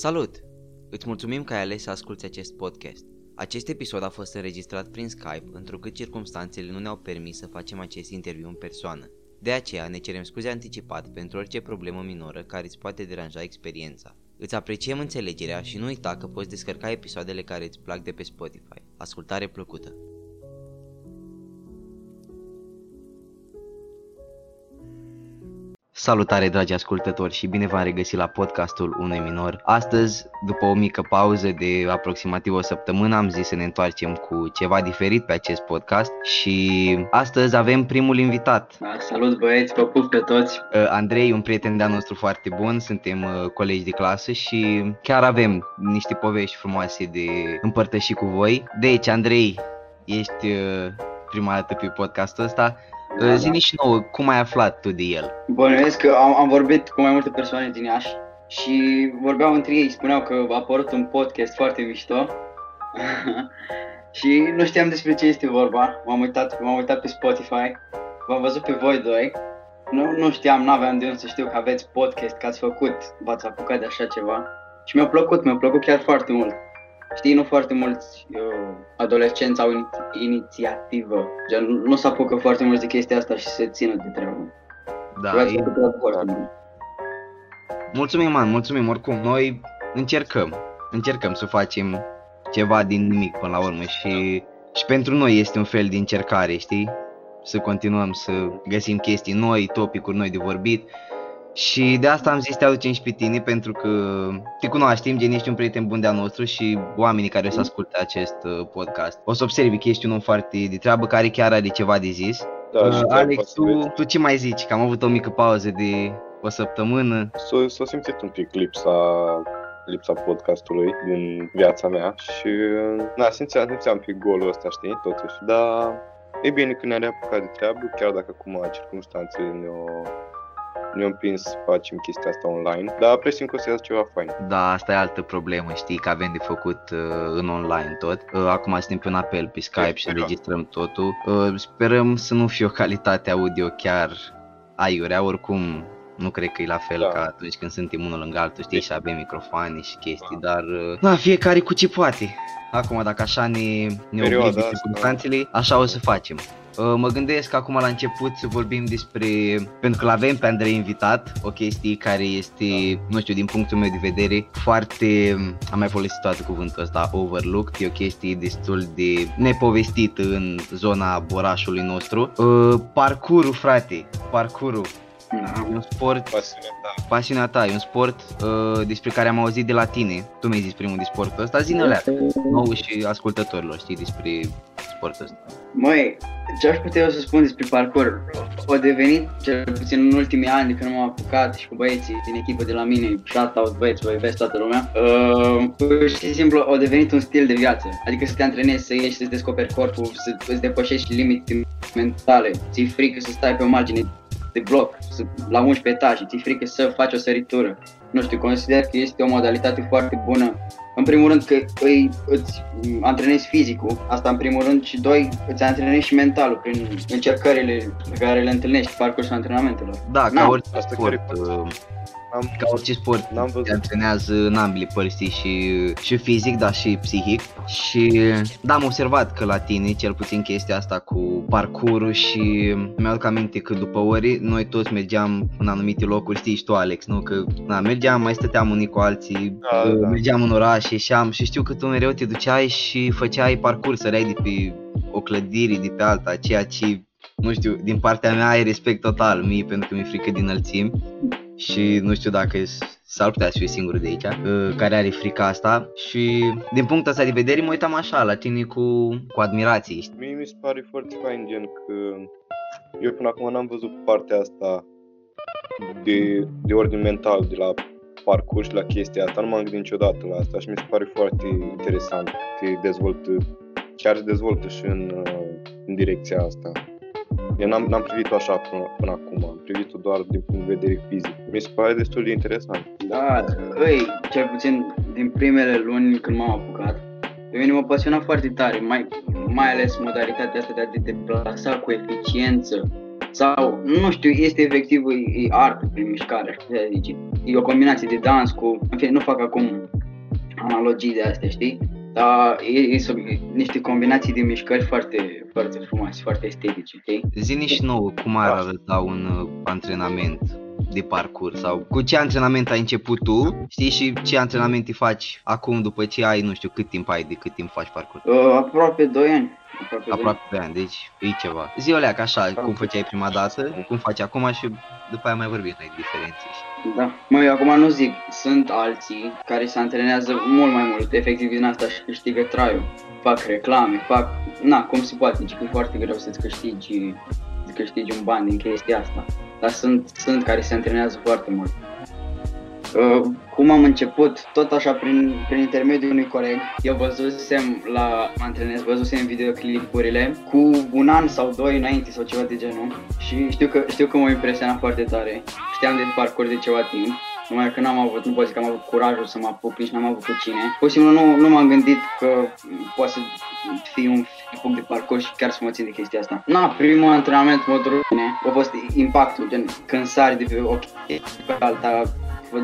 Salut! Îți mulțumim că ai ales să asculti acest podcast. Acest episod a fost înregistrat prin Skype, întrucât circumstanțele nu ne-au permis să facem acest interviu în persoană. De aceea ne cerem scuze anticipat pentru orice problemă minoră care îți poate deranja experiența. Îți apreciem înțelegerea și nu uita că poți descărca episoadele care îți plac de pe Spotify. Ascultare plăcută! Salutare dragi ascultători și bine v-am regăsit la podcastul unui minor. Astăzi, după o mică pauză de aproximativ o săptămână, am zis să ne întoarcem cu ceva diferit pe acest podcast și astăzi avem primul invitat. Da, salut băieți, vă pup pe toți. Uh, Andrei, un prieten de-al nostru foarte bun, suntem uh, colegi de clasă și chiar avem niște povești frumoase de împărtășit cu voi. Deci, Andrei, ești uh, prima dată pe podcastul ăsta. Da, Zine da. și nouă, cum ai aflat tu de el? Bănuiesc că am, am vorbit cu mai multe persoane din Iași și vorbeau între ei, spuneau că a apărut un podcast foarte mișto și nu știam despre ce este vorba. M-am uitat, m-am uitat pe Spotify, v-am văzut pe voi doi. Nu, nu știam, n-aveam de unde să știu că aveți podcast, că ați făcut, v-ați apucat de așa ceva. Și mi-a plăcut, mi-a plăcut chiar foarte mult. Știi, nu foarte mulți uh, adolescenți au inițiativă. Gen, nu se apucă foarte mult de chestia asta și se țină de treabă. Da, e... Mulțumim, man, mulțumim. Oricum, noi încercăm, încercăm să facem ceva din nimic până la urmă și, și pentru noi este un fel de încercare, știi? Să continuăm să găsim chestii noi, topicuri noi de vorbit și de asta am zis să te aducem și pe tine, pentru că te cunoaștem, gen ești un prieten bun de-al nostru și oamenii care o să asculte acest uh, podcast. O să observi că ești un om foarte de treabă care chiar are ceva de zis. Da, uh, Alex, tu, tu ce mai zici? Că am avut o mică pauză de o săptămână. S-a, s-a simțit un pic lipsa lipsa podcastului din viața mea și na, simțeam, simțeam pe golul ăsta, știi, totuși. Dar e bine că ne-am reapucat de treabă, chiar dacă acum circunstanțele ne-au ne-am împins să facem chestia asta online, dar presim că o să iasă ceva fain. Da, asta e altă problemă, știi, că avem de făcut uh, în online tot. Uh, acum suntem pe un apel pe Skype și înregistrăm totul. Uh, sperăm să nu fie o calitate audio chiar aiurea, oricum nu cred că e la fel da. ca atunci când suntem unul lângă altul, știi, și avem microfoane și chestii, da. dar uh, na, fiecare cu ce poate. Acum, dacă așa ne, ne obligă circunstanțele, așa o să facem. Uh, mă gândesc acum la început să vorbim despre, pentru că l-avem pe Andrei invitat, o chestie care este, nu știu, din punctul meu de vedere, foarte, am mai folosit toată cuvântul ăsta, overlooked, e o chestie destul de nepovestită în zona orașului nostru. Uh, parcurul, frate, parcurul. Da. E un sport Pasiunea ta. Pasiunea ta, e un sport uh, despre care am auzit de la tine. Tu mi-ai zis primul de sportul ăsta, zi alea, nou și ascultătorilor, știi, despre sportul ăsta. Măi, ce aș putea eu să spun despre parcur? O devenit, cel puțin în ultimii ani de când m-am apucat și cu băieții din echipă de la mine, shout-out băieți, vă iubesc toată lumea, uh, pur și simplu a devenit un stil de viață. Adică să te antrenezi, să ieși, să-ți descoperi corpul, să îți depășești limite mentale, ți frică să stai pe o margine de bloc, să, la 11 etaje, ți frică să faci o săritură. Nu știu, consider că este o modalitate foarte bună. În primul rând că îi, îți antrenezi fizicul, asta în primul rând, și doi, îți antrenezi și mentalul prin încercările pe care le întâlnești parcursul antrenamentelor. Da, ca orice sport, am, ca orice sport n-am văzut. te antrenează în ambele părți și, și fizic, dar și psihic. Și da, am observat că la tine, cel puțin chestia asta cu parcurul și mi-aduc aminte că după ori noi toți mergeam în anumite locuri, știi și tu Alex, nu? Că na, mergeam, mai stăteam unii cu alții, da, da. mergeam în oraș, ieșeam și știu că tu mereu te duceai și făceai parcurs, săreai de pe o clădire de pe alta, ceea ce nu știu, din partea mea ai respect total mie pentru că mi-e frică din înălțimi și nu știu dacă s-ar putea să fiu singur de aici uh, care are frica asta și din punctul ăsta de vedere mă uitam așa la tine cu, cu admirație. Mie mi se pare foarte fain gen că eu până acum n-am văzut partea asta de, de ordine mental de la parcurs și la chestia asta, nu m-am gândit niciodată la asta și mi se pare foarte interesant că dezvoltă, chiar se dezvoltă și în, uh, în direcția asta. Eu n-am, n-am privit-o așa până, până acum, am privit-o doar din punct de vedere fizic. Mi se pare destul de interesant. Da, îi, cel puțin din primele luni când m-am apucat, pe mine mă pasiona foarte tare, mai, mai ales modalitatea asta de a te deplasa cu eficiență Sau, nu știu, este efectiv, e, e artă prin mișcare, așa se zice. E o combinație de dans cu, în fine, nu fac acum analogii de astea, știi? Dar e, e, e niște combinații de mișcări foarte, foarte frumoase, foarte estetice, știi? Zi-ne și nouă cum ar arăta un uh, antrenament de parcurs sau cu ce antrenament ai început tu, știi, și ce antrenament îi faci acum după ce ai, nu știu, cât timp ai, de cât timp faci parcurs? Uh, aproape 2 ani. Aproape, Aproape de ani, deci e ceva. Zi o ca așa, cum făceai prima dată, cum faci acum și după aia mai vorbim noi diferențe. Da. Măi, eu acum nu zic, sunt alții care se antrenează mult mai mult, efectiv din asta și câștigă traiul. Fac reclame, fac, na, cum se poate, deci e foarte greu să-ți câștigi, să câștigi un bani din chestia asta. Dar sunt, sunt care se antrenează foarte mult. Uh, cum am început, tot așa prin, prin intermediul unui coleg, eu văzusem la antrenez, văzusem videoclipurile cu un an sau doi înainte sau ceva de genul și știu că, știu că m-a impresionat foarte tare. Știam de parcurs de ceva timp numai că n-am avut, nu pot zic că am avut curajul să mă apuc, nici n-am avut cu cine. Pur și simplu nu, nu m-am gândit că poate să fie un punct de parcurs și chiar să mă țin de chestia asta. Na, primul antrenament mă bine, a fost impactul, gen când sari de pe o chestie pe alta,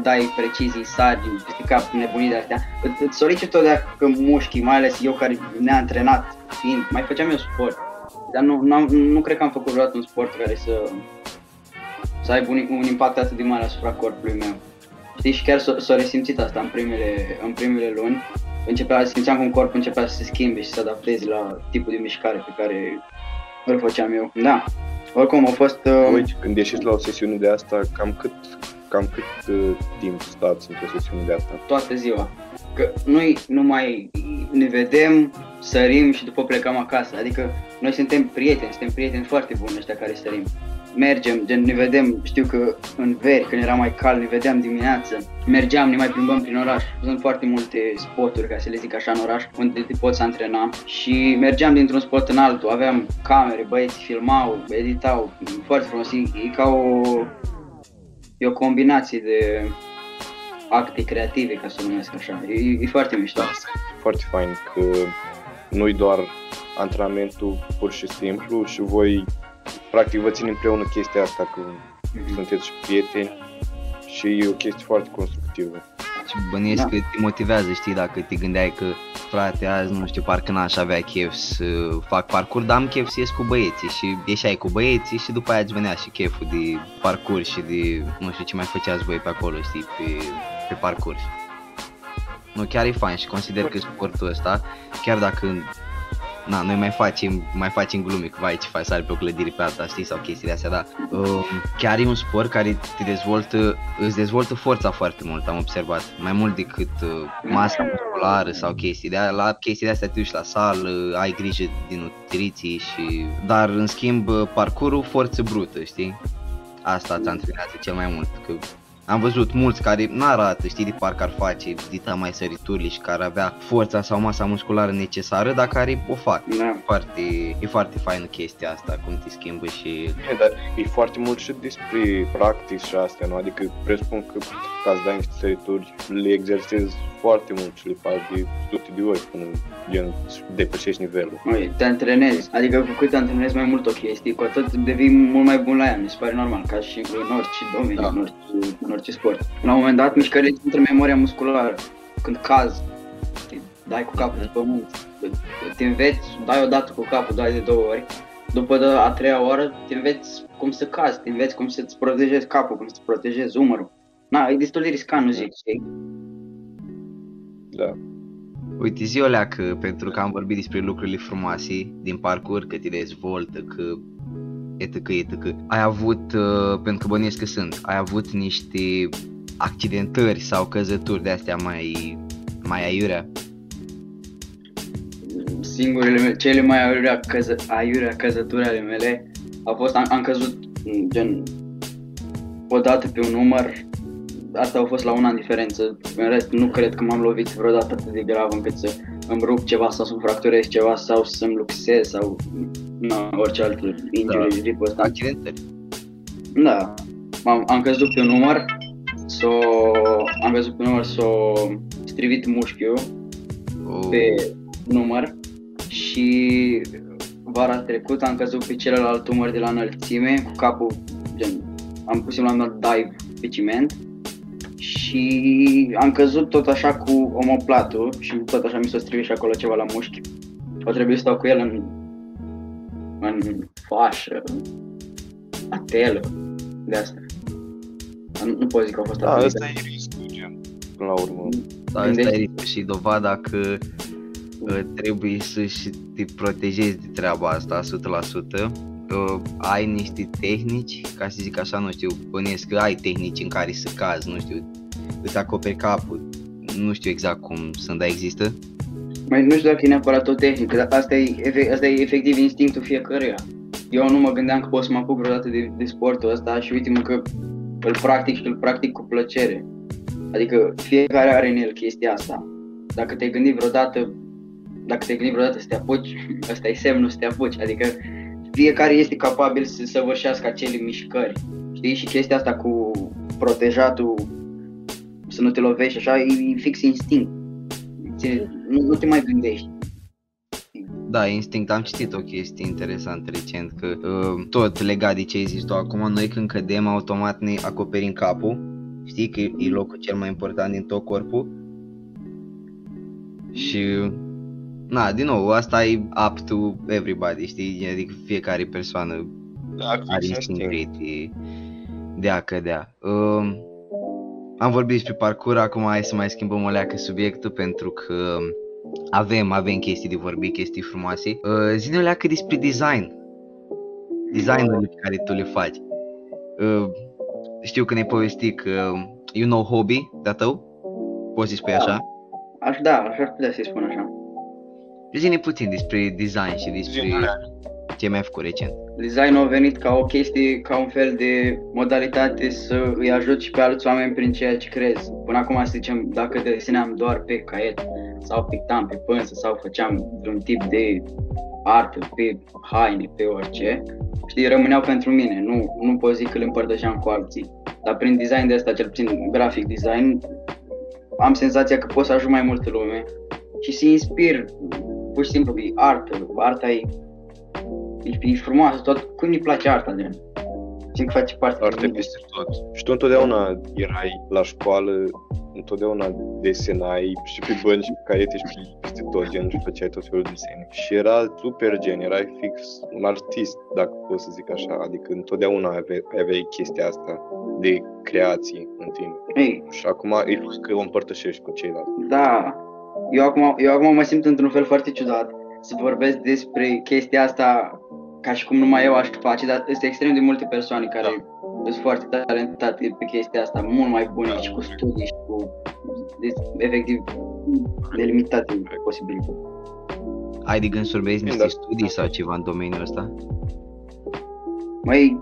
dai precizii, sari peste cap, nebunii de astea. Îți solicit tot dacă mușchii, mai ales eu care ne-a antrenat, fiind, mai făceam eu sport. Dar nu, nu, nu cred că am făcut vreodată un sport care să, să aibă un, un impact atât de mare asupra corpului meu. Știi, și chiar s-a, s-a resimțit asta în primele, în primele luni. Începea, simțeam cum corpul începea să se schimbe și să adapteze la tipul de mișcare pe care îl făceam eu. Da, oricum a fost... Uh... Uite, când ieșiți la o sesiune de asta, cam cât, cam cât uh, timp stați într-o sesiune de asta? Toată ziua. Că noi numai ne vedem, sărim și după plecăm acasă. Adică noi suntem prieteni, suntem prieteni foarte buni ăștia care sărim mergem, gen ne vedem, știu că în veri, când era mai cald, ne vedeam dimineață, mergeam, ne mai plimbăm prin oraș. Sunt foarte multe spoturi, ca să le zic așa, în oraș, unde te poți antrena și mergeam dintr-un spot în altul, aveam camere, băieți filmau, editau, foarte frumos, e, e ca o, e o combinație de acte creative, ca să numesc așa. E, e foarte mișto. Foarte fain că nu-i doar antrenamentul pur și simplu și voi practic vă țin împreună chestia asta, că mm-hmm. sunteți prieteni și e o chestie foarte constructivă. Și bănuiesc da. că te motivează, știi, dacă te gândeai că, frate, azi, nu știu, parcă n-aș avea chef să fac parcurs, dar am chef să ies cu băieții și ieșai cu băieții și după aia îți venea și cheful de parcurs și de, nu știu ce mai făceați voi pe acolo, știi, pe, pe parcurs. Nu, chiar e fain și consider că sportul ăsta, chiar dacă na, noi mai facem, mai facem glume cu vai ce faci, sari pe o clădire pe alta, știi, sau chestiile astea, dar uh, chiar e un sport care te dezvoltă, îți dezvoltă forța foarte mult, am observat, mai mult decât uh, masa musculară sau chestii de la chestii de astea te duci la sală, ai grijă de nutriție și, dar în schimb parcurul forță brută, știi? Asta îți antrenează cel mai mult, că am văzut mulți care n-arată, știi, de parcă ar face dita mai săriturile și care avea forța sau masa musculară necesară, dar care o fac. Da. Foarte, e foarte faină chestia asta, cum te schimbă și... E, dar e foarte mult și despre practic și astea, nu? Adică presupun că ca să dai niște sărituri, le exersezi foarte mult și le faci de sute de ori până gen, depășești nivelul. Ui, te antrenezi, adică cu cât te antrenezi mai mult o chestie, cu atât devii mult mai bun la ea, mi se pare normal, ca și în orice domeniu, da. în, orice, în orice sport. La un moment dat, mișcările intră memoria musculară, când cazi, te dai cu capul pe pământ, te înveți, dai o dată cu capul, dai de două ori, după de a treia oră te înveți cum să cazi, te înveți cum să-ți protejezi capul, cum să-ți protejezi umărul. Na, e destul de riscant, nu zic, știi? Da. Uite, zi o leacă, pentru că am vorbit despre lucrurile frumoase din parcurs, că te dezvoltă, că etc, etc. Ai avut, uh, pentru că bănuiesc că sunt, ai avut niște accidentări sau căzături de astea mai, mai aiurea? Singurele, cele mai aiurea, căză, aiurea căzături ale mele au fost, am, am căzut gen o dată pe un număr asta a fost la un an diferență. În rest, nu cred că m-am lovit vreodată atât de grav încât să îmi rup ceva sau să-mi fracturez ceva sau să-mi luxez sau na, orice altă injury da. de tipul ăsta. Accidentări. Da. Am, am căzut pe un număr, s-o, am căzut pe un număr, s-o strivit mușchiul oh. pe număr și vara trecută, am căzut pe celălalt tumor de la înălțime, cu capul, gen, am pus la un dive pe ciment și am căzut tot așa cu omoplatul și tot așa mi s-a strivit și acolo ceva la mușchi. O trebuie să stau cu el în, în fașă, atelă, de asta. Nu, nu pot zic că a fost Da, asta e riscul, gen, până la urmă. Da, asta e riscul și dovada că uh, trebuie să-și te protejezi de treaba asta 100%. Uh, ai niște tehnici, ca să zic așa, nu știu, bănuiesc că ai tehnici în care să cazi, nu știu, îți acoperi capul, nu știu exact cum sunt, dar există? Mai nu știu dacă e neapărat o tehnică, dar asta e, efe- asta e efectiv instinctul fiecăruia. Eu nu mă gândeam că pot să mă apuc vreodată de, de sportul ăsta și uite-mă că îl practic și îl practic cu plăcere. Adică fiecare are în el chestia asta. Dacă te-ai gândit vreodată, dacă te-ai gândit vreodată să te apuci, ăsta e semnul să te apuci. Adică fiecare este capabil să săvârșească acele mișcări. Știi? Și chestia asta cu protejatul, să nu te lovești așa, e fix instinct. Ține, nu, nu te mai gândești. Da, instinct. Am citit o chestie interesantă recent, că uh, tot legat de ce ai zis tu acum, noi când cădem, automat ne acoperim capul, știi că e locul cel mai important din tot corpul. Și, na, din nou, asta e up to everybody, știi, adică fiecare persoană Da, are fix instinct instinct. de, de a cădea. Uh, am vorbit despre parcurs, acum hai să mai schimbăm o leacă subiectul pentru că avem, avem chestii de vorbit, chestii frumoase. Uh, Zine o leacă despre design. Designurile pe care tu le faci. Uh, știu că ne-ai povestit că e un nou hobby de tău, poți să spui Da. așa. Aș da, aș ar putea să-i spun așa. Zine puțin despre design și despre Zine. Ce mi-ai făcut recent. Designul a venit ca o chestie, ca un fel de modalitate să îi ajut și pe alți oameni prin ceea ce crezi. Până acum să zicem, dacă desenam doar pe caiet sau pictam pe pânză sau făceam un tip de artă pe haine, pe orice, știi, rămâneau pentru mine, nu, nu pot zic că le împărtășeam cu alții. Dar prin design de asta, cel puțin grafic design, am senzația că pot să ajung mai multă lume și să inspir, pur și simplu, e artă, arta e e, e frumoasă, tot, cum îi place arta, gen. Simt că face parte Arte din mine. peste tot. Și tu întotdeauna erai la școală, întotdeauna desenai și pe bănci, și pe caiete și pe- peste tot, gen, și făceai tot felul de desene. Și era super gen, erai fix un artist, dacă pot să zic așa, adică întotdeauna aveai, aveai chestia asta de creație în tine. Ei, Și acum e fost că o împărtășești cu ceilalți. da, eu acum, eu acum mă simt într-un fel foarte ciudat să vorbesc despre chestia asta ca și cum numai eu aș face, dar sunt extrem de multe persoane care sunt foarte talentate pe chestia asta, mult mai bune și cu studii și cu deci, efectiv delimitate posibil. Ai de gând să urmezi niște Da. studii sau ceva în domeniul ăsta? Mai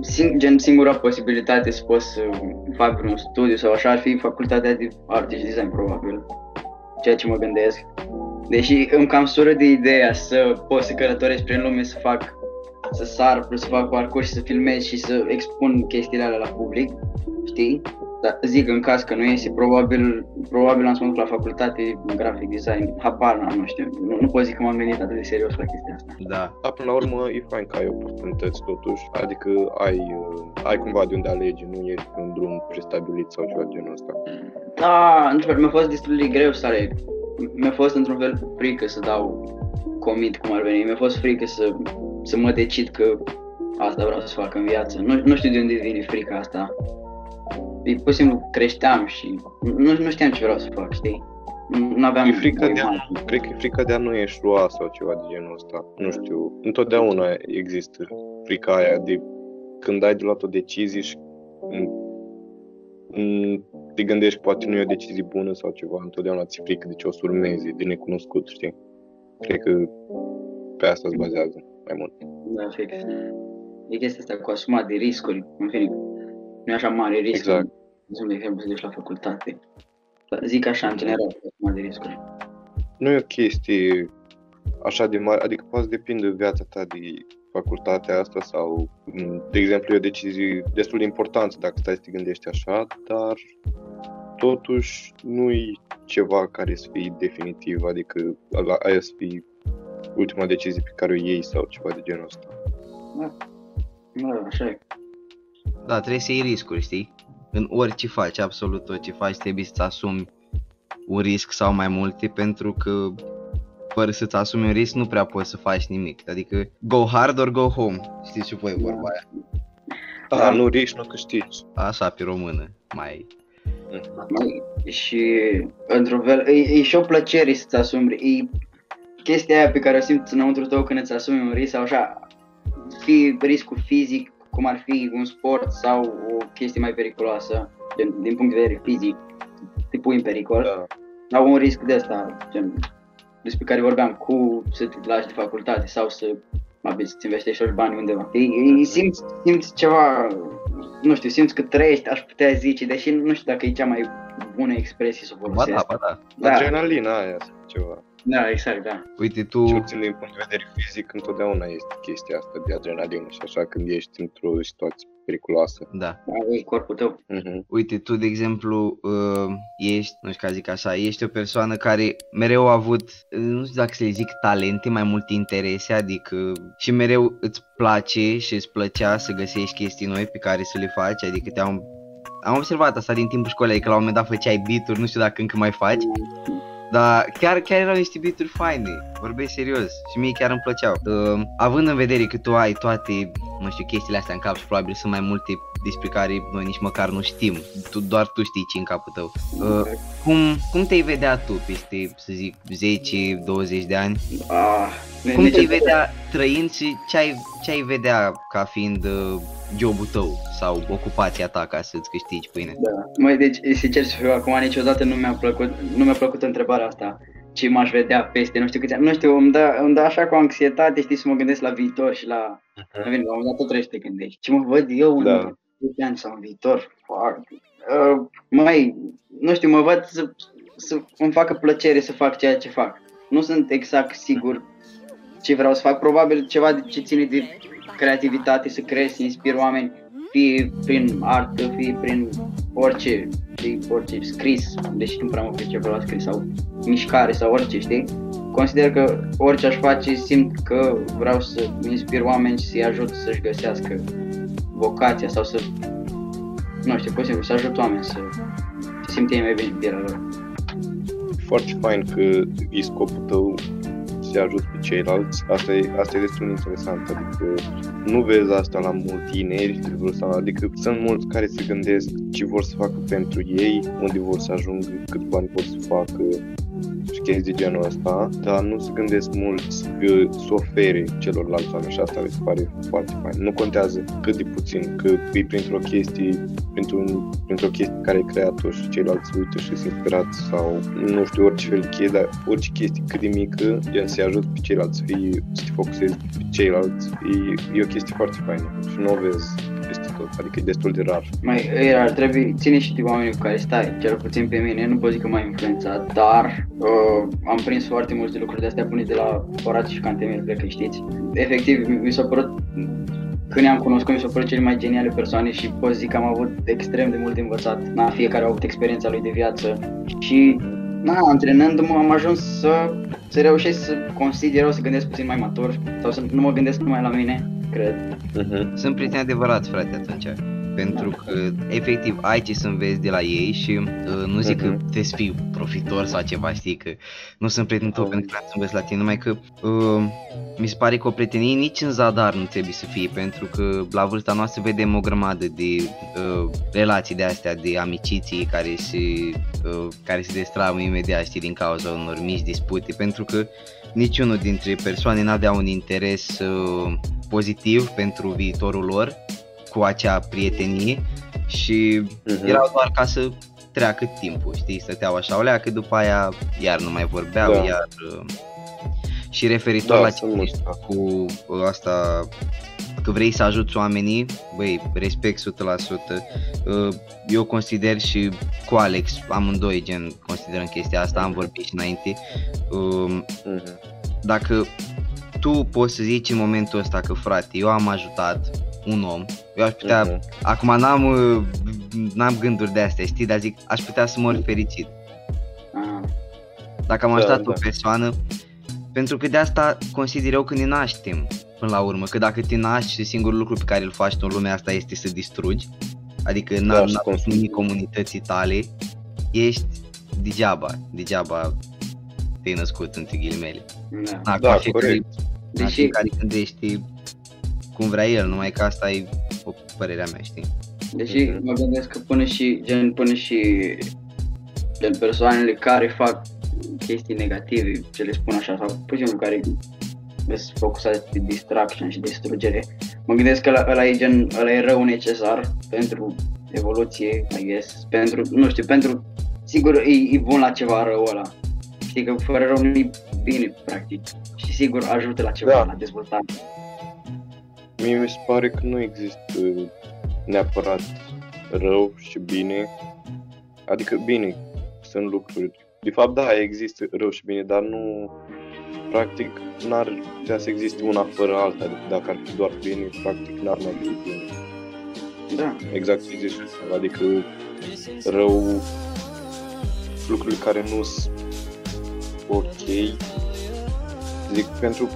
sing, gen singura posibilitate să pot să fac vreun studiu sau așa ar fi facultatea de arte și design probabil. Ceea ce mă gândesc. Deși îmi cam sură de ideea să pot să călătoresc prin lume, să fac, să sar, să fac parcurs și să filmez și să expun chestiile alea la public, știi? Dar zic, în caz că nu iese, probabil, probabil am să mă duc la facultate în grafic design, habar n-am, nu știu, nu, nu pot zic că m-am gândit atât de serios la chestia asta. Da. Dar până la urmă e fain că ai oportunități totuși, adică ai, uh, ai cumva de unde alegi, nu ești pe un drum prestabilit sau ceva genul ăsta. Da, într-un fel, mi-a fost destul de greu să aleg. Mi-a fost într-un fel frică să dau comit cum ar veni. Mi-a fost frică să, să mă decid că asta vreau să fac în viață. Nu, nu știu de unde vine frica asta. E pur și simplu creșteam și nu, nu știam ce vreau să fac, știi? Nu nu aveam E frica o de a, imagine. cred că e frica de a nu eșua sau ceva de genul ăsta. Nu știu, întotdeauna există frica aia de când ai de luat o decizie și mm, mm, te gândești că poate nu e o decizie bună sau ceva, întotdeauna ți frică de ce o să urmezi, de necunoscut, știi? Cred că pe asta se bazează mai mult. Da, fix. E chestia asta cu asumat de riscuri. În fine, nu e așa mare risc. Exact. De exemplu, să duci la facultate. Dar Zic așa, în general, cu asumat de riscuri. Nu e o chestie așa de mare, adică poate depinde de viața ta de facultatea asta sau, m, de exemplu, e o decizie destul de importantă dacă stai să te gândești așa, dar totuși nu e ceva care să fie definitiv, adică ăla- aia să fie ultima decizie pe care o iei sau ceva de genul ăsta. Da, așa e. Da, trebuie să iei riscuri, știi? În orice faci, absolut tot ce faci, trebuie să-ți asumi un risc sau mai multe, pentru că fără să-ți asumi un risc nu prea poți să faci nimic. Adică go hard or go home, știți ce voi vorba aia. Da, Da. nu riști, nu câștigi. Așa pe română, mai... Mai- Și, într-un fel, e, e și o plăcere să-ți asumi, e chestia aia pe care o simți înăuntru tău când îți asumi un risc sau așa, fi riscul fizic, cum ar fi un sport sau o chestie mai periculoasă, gen, din punct de vedere fizic, te pui în pericol, Da. sau un risc de asta, gen, despre care vorbeam, cu să te lași de facultate sau să, abia, să-ți investești și bani undeva. E, e, simți, simți ceva, nu știu, simți că trăiești, aș putea zice, deși nu știu dacă e cea mai bună expresie să o Ba folosesc. da, ba da. Da. Adrenalina aia sau ceva. Da, exact, da. Uite, Tu... tu, Cel puțin din punct de vedere fizic, întotdeauna este chestia asta de adrenalină și așa când ești într-o situație periculoasă. da. Da, e corpul tău. Mhm. Uite, tu, de exemplu, uh, ești, nu știu ca zic așa, ești o persoană care mereu a avut, uh, nu știu dacă să le zic talente, mai multe interese, adică și mereu îți place și îți plăcea să găsești chestii noi pe care să le faci, adică te-am am observat asta din timpul școlii, că la un moment dat făceai beat nu știu dacă încă mai faci, dar chiar, chiar erau niște beat faine, vorbesc serios și mie chiar îmi plăceau. Uh, având în vedere că tu ai toate, nu știu, chestiile astea în cap și probabil sunt mai multe despre care noi nici măcar nu știm, tu, doar tu știi ce în capul tău. Uh, cum, cum te-ai vedea tu peste, să zic, 10-20 de ani? Ah, Cum nici- te-ai vedea trăind și ce ai, ce ai vedea ca fiind uh, jobul tău sau ocupația ta ca să-ți câștigi pâine? Da. Măi, deci, sincer să fiu, acum niciodată nu mi-a plăcut, nu mi-a plăcut întrebarea asta. Ce m-aș vedea peste, nu știu câți ani, nu știu, îmi dă, îmi dă așa cu anxietate, știi, să mă gândesc la viitor și la... Mhm. În fine, la un moment dat tot trebuie să te gândești. Ce mă văd eu în Da. 10 ani sau în viitor? Fuck. Uh, mai, nu știu, mă văd să, să îmi facă plăcere să fac ceea ce fac. Nu sunt exact sigur ce vreau să fac, probabil ceva de ce ține de creativitate, să creezi, să inspir oameni, fie prin artă, fie prin orice, fie orice scris, deși nu prea mă pricep la scris, sau mișcare sau orice, știi? Consider că orice aș face, simt că vreau să inspir oameni și să-i ajut să-și găsească vocația sau să, nu știu, pur și simplu, să ajut oameni să se simte ei mai bine în pielea lor. Foarte fain că e scopul tău să ajut pe ceilalți. Asta e, asta e destul de interesant. Adică nu vezi asta la mulți tineri, sau, adică sunt mulți care se gândesc ce vor să facă pentru ei, unde vor să ajungă, cât bani vor să facă și chestii de genul ăsta, dar nu se gândesc mulți că să ofere celorlalți oameni și asta mi se pare foarte fain. Nu contează cât de puțin, că e printr-o chestie, printr-un, printr-o chestie care ai creat-o și ceilalți se uită și sunt inspirați sau nu știu, orice fel de chestie, dar orice chestie cât de mică, gen să-i ajut pe ceilalți, să, fie, să te focusezi pe ceilalți, e, e o chestie foarte faină și nu o vezi peste tot, adică e destul de rar. Mai e ar trebui, ține și de oamenii cu care stai, cel puțin pe mine, nu pot zic că m-a influențat, dar uh, am prins foarte multe lucruri de astea până de la Horatiu și Cantemir, cred că știți. Efectiv, mi- mi s-a părut, când i-am cunoscut, mi s-au părut cele mai geniale persoane și pot zic că am avut extrem de mult de învățat. Na, fiecare a avut experiența lui de viață și na, antrenându-mă am ajuns să, să reușesc să consider eu să gândesc puțin mai matur sau să nu mă gândesc numai la mine, cred. Uh-huh. Sunt prieteni adevărați, frate, atunci. Pentru că, efectiv, ai ce să înveți de la ei și uh, nu zic că Mhm. trebuie să fii profitor sau ceva, știi, că nu sunt prietenul tău Mhm. pentru că să înveți la tine, numai că uh, mi se pare că o prietenie nici în zadar nu trebuie să fie, pentru că la vârsta noastră vedem o grămadă de uh, relații de astea, de amiciții care se, uh, care se destramă imediat, știi, din cauza unor mici dispute, pentru că niciunul dintre persoane n-avea un interes uh, pozitiv pentru viitorul lor cu acea prietenie și Mhm. erau doar ca să treacă timpul, știi, stăteau așa o leacă, după aia iar nu mai vorbeau, Da. iar... uh, Și referitor Da, la ce sunt mulți, zici da. cu uh, asta că vrei să ajuți oamenii, băi, respect 100%. Uh, Eu consider și cu Alex, amândoi gen considerăm chestia asta, am vorbit și înainte. Um, Mhm. dacă tu poți să zici în momentul ăsta că frate, eu am ajutat un om, eu aș putea, Mhm. acum n-am, uh, n-am gânduri de astea, știi, dar zic, aș putea să mor fericit. Ah, Dacă am Da, ajutat da. o persoană, Pentru că de asta consider eu că ne naștem până la urmă, că dacă te naști și singurul lucru pe care îl faci în lumea asta este să distrugi, adică Da, n-ar să n consumi. comunității tale, ești degeaba, degeaba te-ai născut între ghilimele. Da. Da, Da, ca fiecare, corect. ca Deși, fiecare gândește cum vrea el, numai că asta e o părerea mea, știi? deși Mhm. mă gândesc că până și, gen, până și gen, persoanele care fac chestii negative, ce le spun așa, sau pur și simplu care sunt focusați pe distraction și distrugere, mă gândesc că ăla, ăla e gen, ăla e rău necesar pentru evoluție, I guess, pentru, nu știu, pentru, sigur e, e bun la ceva rău ăla. Știi că fără rău nu e bine, practic. Și sigur ajută la ceva, Da. la dezvoltare. Mie mi se pare că nu există neapărat rău și bine. Adică bine, sunt lucruri. De fapt, da, există rău și bine, dar nu... Practic, n-ar putea să existe una fără alta. Adică dacă ar fi doar bine, practic n-ar mai fi bine. Da. Exact ce zici. tu. Adică rău, lucrurile care nu sunt ok. Zic, pentru,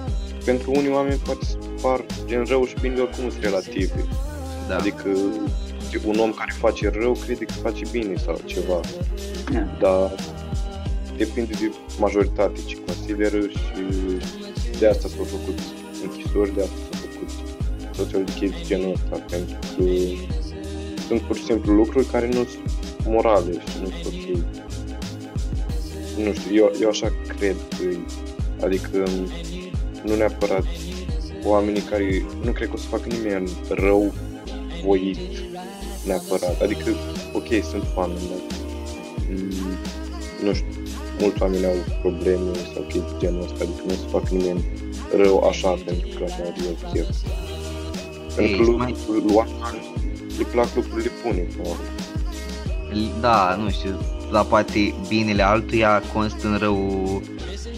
pentru unii oameni poate să par gen rău și bine oricum sunt relative. Da. Adică un om care face rău crede că face bine sau ceva. Da. Dar depinde de majoritate ce consideră și de asta s-au făcut închisori, de asta s-au făcut tot felul de chestii genul ăsta, pentru că sunt pur și simplu lucruri care nu sunt morale și nu sunt ok. Nu știu, eu, eu așa cred că e. adică nu neapărat oamenii care, nu cred că o să facă nimeni rău voit neapărat, adică ok, sunt fan, dar mm, nu știu, mulți oameni au probleme sau chestii genul ăsta, adică nu se fac nimeni rău așa pentru că așa are el chef. Pentru că Ei, lu- mai- lu- oamenilor le plac lucrurile bune, până la urmă. Da, nu știu, dar poate binele altuia constă în rău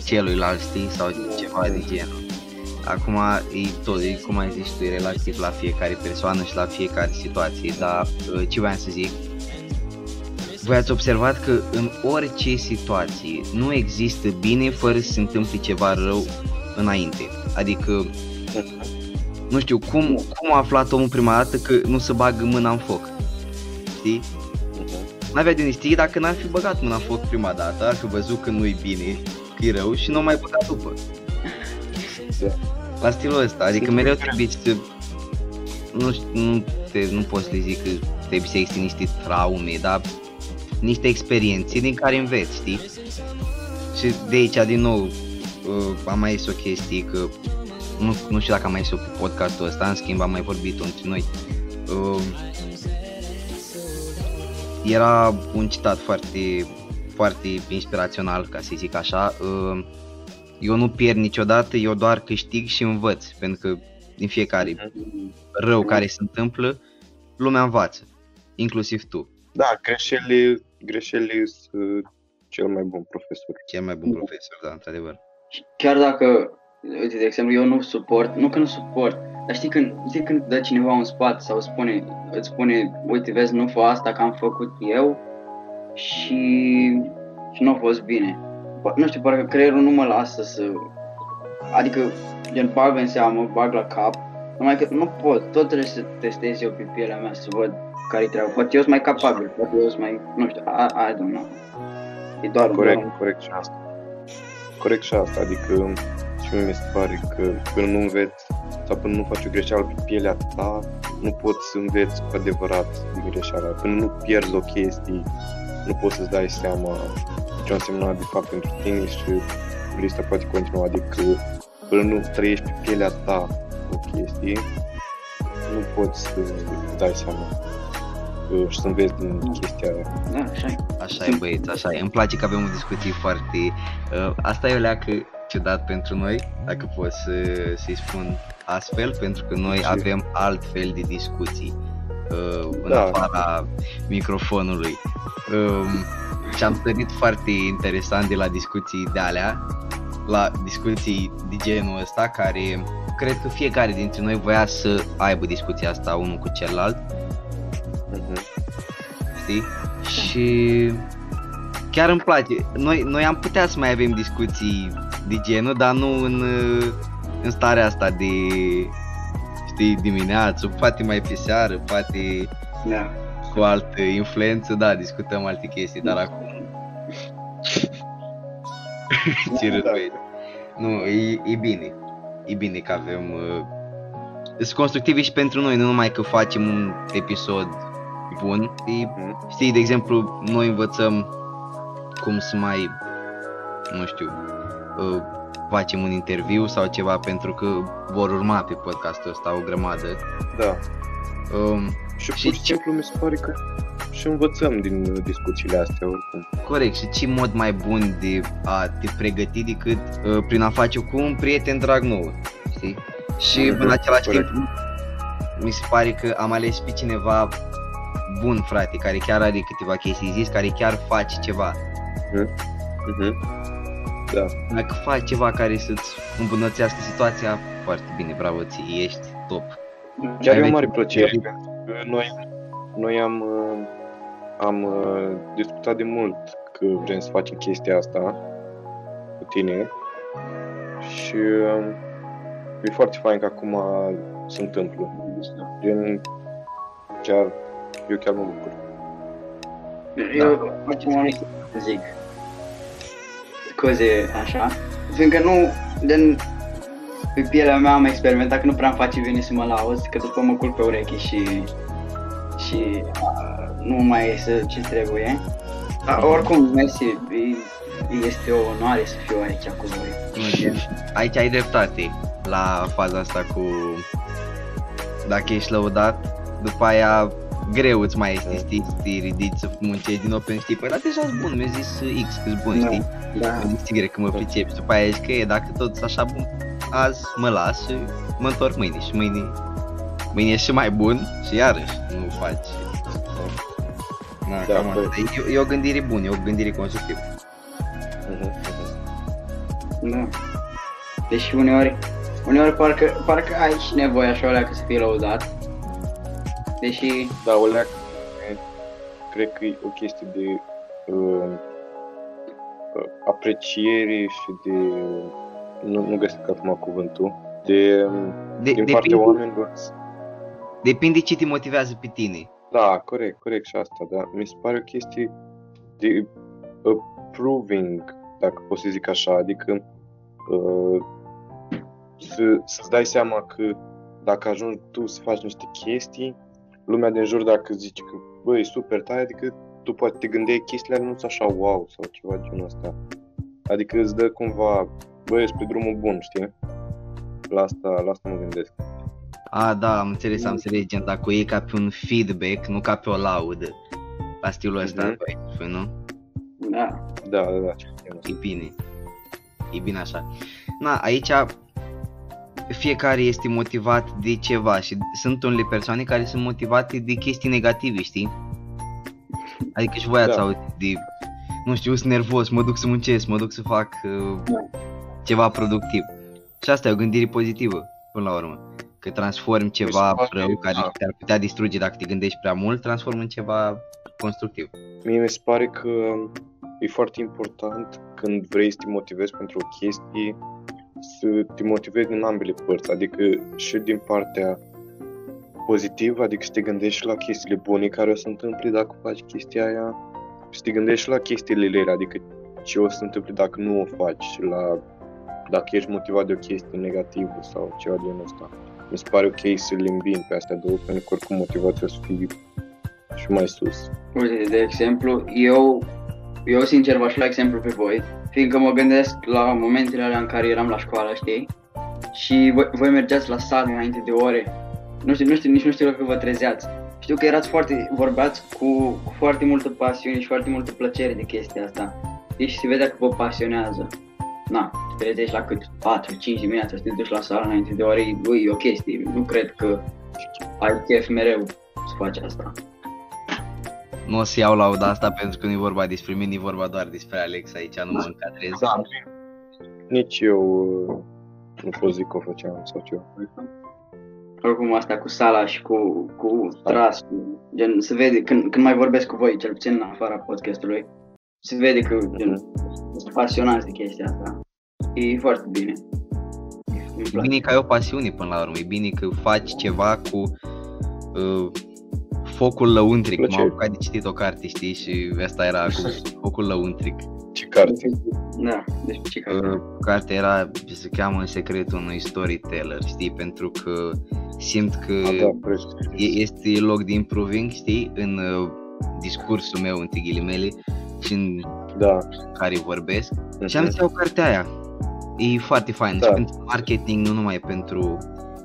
celuilalt, știi, sau ceva de genul. Acum e tot, e, cum ai zis tu, e relativ la fiecare persoană și la fiecare situație, dar uh, ce voiam să zic, voi ați observat că în orice situație nu există bine fără să se întâmple ceva rău înainte. Adică, nu știu, cum, cum a aflat omul prima dată că nu se bagă mâna în foc? Știi? Mhm. N-avea de unde știi dacă n-ar fi băgat mâna în foc prima dată, ar fi văzut că nu-i bine, că e rău și nu o mai băgat după. Da. La stilul ăsta, adică Sunt mereu diferent. trebuie să... Nu știu, nu, te, nu pot să le zic că trebuie să existe niște traume, dar niște experiențe din care înveți, știi? Și de aici, din nou, uh, am mai zis o chestie că nu, nu știu dacă am mai zis-o pe podcastul ăsta, în schimb am mai vorbit între noi. Uh, era un citat foarte, foarte inspirațional, ca să zic așa. Uh, Eu nu pierd niciodată, eu doar câștig și învăț, pentru că din fiecare rău care se întâmplă, lumea învață, inclusiv tu, Da, greșelile, greșelile sunt cel mai bun profesor. cel mai bun profesor, da, într-adevăr. Și chiar dacă, uite, de exemplu, eu nu suport, nu că nu suport, dar știi când, știi când dă cineva un sfat sau spune, îți spune, uite, vezi, nu fă asta că am făcut eu și, și nu a fost bine. Bă, Nu știu, parcă creierul nu mă lasă să, adică, gen, bag în seamă, bag la cap, numai că nu pot, tot trebuie să testez eu pe pielea mea să văd care-i treaba. Poate eu sunt mai capabil, poate eu sunt mai, nu știu, I, I don't know. E doar Corect, doar- corect și asta. Corect și asta, adică și mie mi se pare că până nu înveți sau până nu faci o greșeală pe pielea ta, nu poți să înveți cu adevărat din greșeala. Până nu pierzi o chestie, nu poți să-ți dai seama ce a însemnat de fapt pentru tine și lista poate continua, adică până nu trăiești pe pielea ta o chestie, nu poți să dai seama uh, și să înveți din chestia aia. Da, așa e. Așa e băieți, așa e. Îmi place că avem o discuție foarte... Uh, asta e o leacă ciudat pentru noi, dacă pot să, să-i spun astfel, pentru că noi Și- avem alt fel de discuții uh, în Da. afara microfonului. Um, și am stărit foarte interesant de la discuții de alea, la discuții de genul ăsta, care cred că fiecare dintre noi voia să aibă discuția asta unul cu celălalt Mhm. Știi? Și chiar îmi place. Noi, noi am putea să mai avem discuții de genul, dar nu în, uh, în starea asta de, știi, dimineață, poate mai pe seară, poate Da. cu altă influență, da, discutăm alte chestii, dar acum... Ce râd, Da. băi. Nu, e, e bine. E bine că avem... Uh, sunt constructivi și pentru noi, nu numai că facem un episod bun. E, Mhm. știi, de exemplu, noi învățăm cum să mai, nu știu, uh, facem un interviu sau ceva pentru că vor urma pe podcastul ăsta o grămadă. Da. Um, Și Și pur și ce- simplu mi se pare că și învățăm din uh, discuțiile astea oricum. Corect, și ce mod mai bun de a te pregăti decât uh, prin a face cu un prieten drag nou, știi? Și Mhm, în același corect. timp mi se pare că am ales pe cineva bun, frate, care chiar are câteva chestii zis, care chiar face ceva. Mhm. Da. Dacă faci ceva care să-ți îmbunătățească situația, foarte bine, bravo ție, ești top. Chiar Ai e o mare venit- plăcere. pentru că Noi, noi am, uh, am uh, discutat de mult că vrem să facem chestia asta cu tine și uh, e foarte fain că acum se întâmplă. Gen, chiar, eu chiar mă bucur. Eu acum nu știu să zic scuze așa, fiindcă nu, din pe pielea mea am experimentat că nu prea îmi face bine să mă lauzi, că după mă culc pe ureche și și a, nu mai iese ce trebuie. Dar oricum, mersi, e- este o onoare să fiu aici cu voi. Aici ai dreptate la faza asta cu dacă ești lăudat, după aia greu îți mai este, știi, să te ridici, să muncești din nou pentru știi, păi dar deja sunt bun, mi-a zis X că bun, Da. știi, Da, mi-a zis Y că mă pricepi, și după aia ești că e, dacă tot sunt așa bun, azi mă las și mă întorc mâine și mâine, mâine e și mai bun și iarăși nu faci. Na, Da, cam asta. corect. E, e o gândire bună, e o gândire constructivă. Mhm, mhm. da. Deși uneori, uneori parcă, parcă ai și nevoie așa o leacă să fii lăudat. Deși, Da, o leacă, cred că e o chestie de uh, uh, apreciere și de, nu, nu găsesc acum cuvântul, de, um, De, din partea depinde, oamenilor. depinde ce te motivează pe tine. Da, corect, corect și asta, da. Mi se pare o chestie de approving, dacă pot să zic așa, adică uh, să, să-ți dai seama că dacă ajungi tu să faci niște chestii, lumea din jur dacă zice că băi, e super tare, adică tu poate te gândeai chestiile alea nu sunt așa wow sau ceva de genul ăsta. Adică îți dă cumva, băi, ești pe drumul bun, știi? La asta, la asta mă gândesc. A, da, am înțeles, am înțeles, gen, dacă o iei ca pe un feedback, nu ca pe o laudă. La stilul ăsta, Mhm. băi, spui, nu? da, Da, da, da, ceva de genul ăsta. E bine. E bine așa. Na, aici fiecare este motivat de ceva și sunt unele persoane care sunt motivate de chestii negative, știi? Adică și voi ați Da. auzit de, nu știu, sunt nervos, mă duc să muncesc, mă duc să fac uh, Da. ceva productiv. Și asta e o gândire pozitivă, până la urmă. Că transformi ceva se pare, rău care da. te-ar putea distruge dacă te gândești prea mult, transformi în ceva constructiv. Mie mi se pare că e foarte important când vrei să te motivezi pentru o chestie să te motivezi din ambele părți, adică și din partea pozitivă, adică să te gândești la chestiile bune care o să întâmple dacă faci chestia aia și să te gândești la chestiile rele, adică ce o să se întâmple dacă nu o faci și la dacă ești motivat de o chestie negativă sau ceva de genul ăsta. Mi se pare ok să le îmbin pe astea două, pentru că oricum motivația o să fie și mai sus. uite, de exemplu, eu, eu sincer v-aș lua exemplu pe voi, fiindcă mă gândesc la momentele alea în care eram la școală, știi? Și voi, voi mergeați la sală înainte de ore. Nu știu, nu știu, nici nu știu dacă vă trezeați. Știu că erați foarte, vorbeați cu, cu foarte multă pasiune și foarte multă plăcere de chestia asta. Deci se vedea că vă pasionează. Na, te trezești la cât? 4-5 dimineața să te duci la sală înainte de ore, băi, e o chestie. Nu cred că ai chef mereu să faci asta. Nu o să iau lauda asta pentru că nu e vorba despre mine, e vorba doar despre Alex aici, nu mă încadrez. Da. Nici eu uh, nu pot zic că o făceam sau ceva. Oricum asta cu sala și cu, cu tras, gen, se vede, când, când mai vorbesc cu voi, cel puțin în afara podcastului, se vede că gen, sunt pasionați de chestia asta. E foarte bine. Îmi E place. bine că ai o pasiune până la urmă, e bine că faci ceva cu uh, focul lăuntric. M-am Plăcere. apucat de citit o carte, știi, și asta era cu focul lăuntric. Ce carte? Da, deci ce carte? Uh, cartea era, se cheamă Secretul unui storyteller, știi, pentru că simt că A, da, corect. e- este loc de improving, știi, în uh, discursul meu, între ghilimele, și în Da. care vorbesc. Și am Mhm. zis, iau cartea aia. E foarte fain Da. și pentru marketing, nu numai pentru...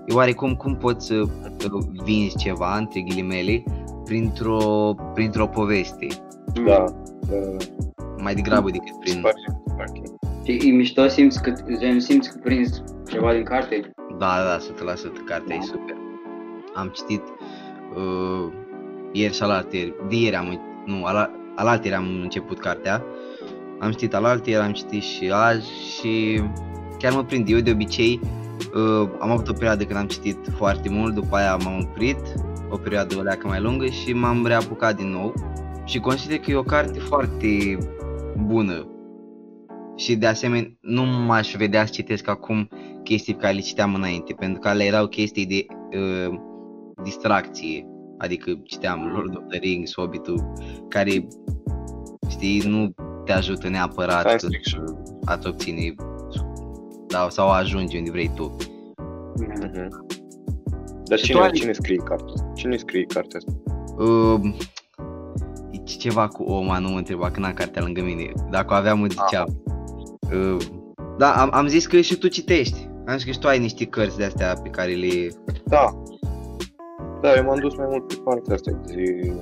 E oarecum cum poți să uh, vinzi ceva, între ghilimele, printr-o, printr-o poveste, Da. da. mai degrabă decât Se prin... pare ok. Și e mișto, simți că, gen, simți că prinzi ceva din carte? Da, da, 100% cartea e super. Am citit uh, ieri și alaltăieri, de ieri am, nu, ala, alaltăieri am început cartea. Am citit alaltăieri, am citit și azi și chiar mă prind. Eu de obicei uh, am avut o perioadă când am citit foarte mult, după aia m-am oprit, o perioadă o leacă mai lungă și m-am reapucat din nou. Și consider că e o carte foarte bună. Și de asemenea nu m-aș vedea să citesc acum chestii pe care le citeam înainte, pentru că alea erau chestii de uh, distracție. Adică citeam Lord of the Rings, Hobbit-ul, care, știi, nu te ajută neapărat Science în fiction. a-ți obține da, sau a ajunge unde vrei tu. Mhm. Dar Și cine, tu ai- cine scrie cartea asta? Cine scrie cartea asta? Uh, e ceva cu Oma, nu mă întreba când am cartea lângă mine. Dacă o aveam, o ziceam. Uh, da, am, am zis că și tu citești. Am zis că și tu ai niște cărți de astea pe care le... Da. Da, eu m-am dus mai mult pe partea asta de...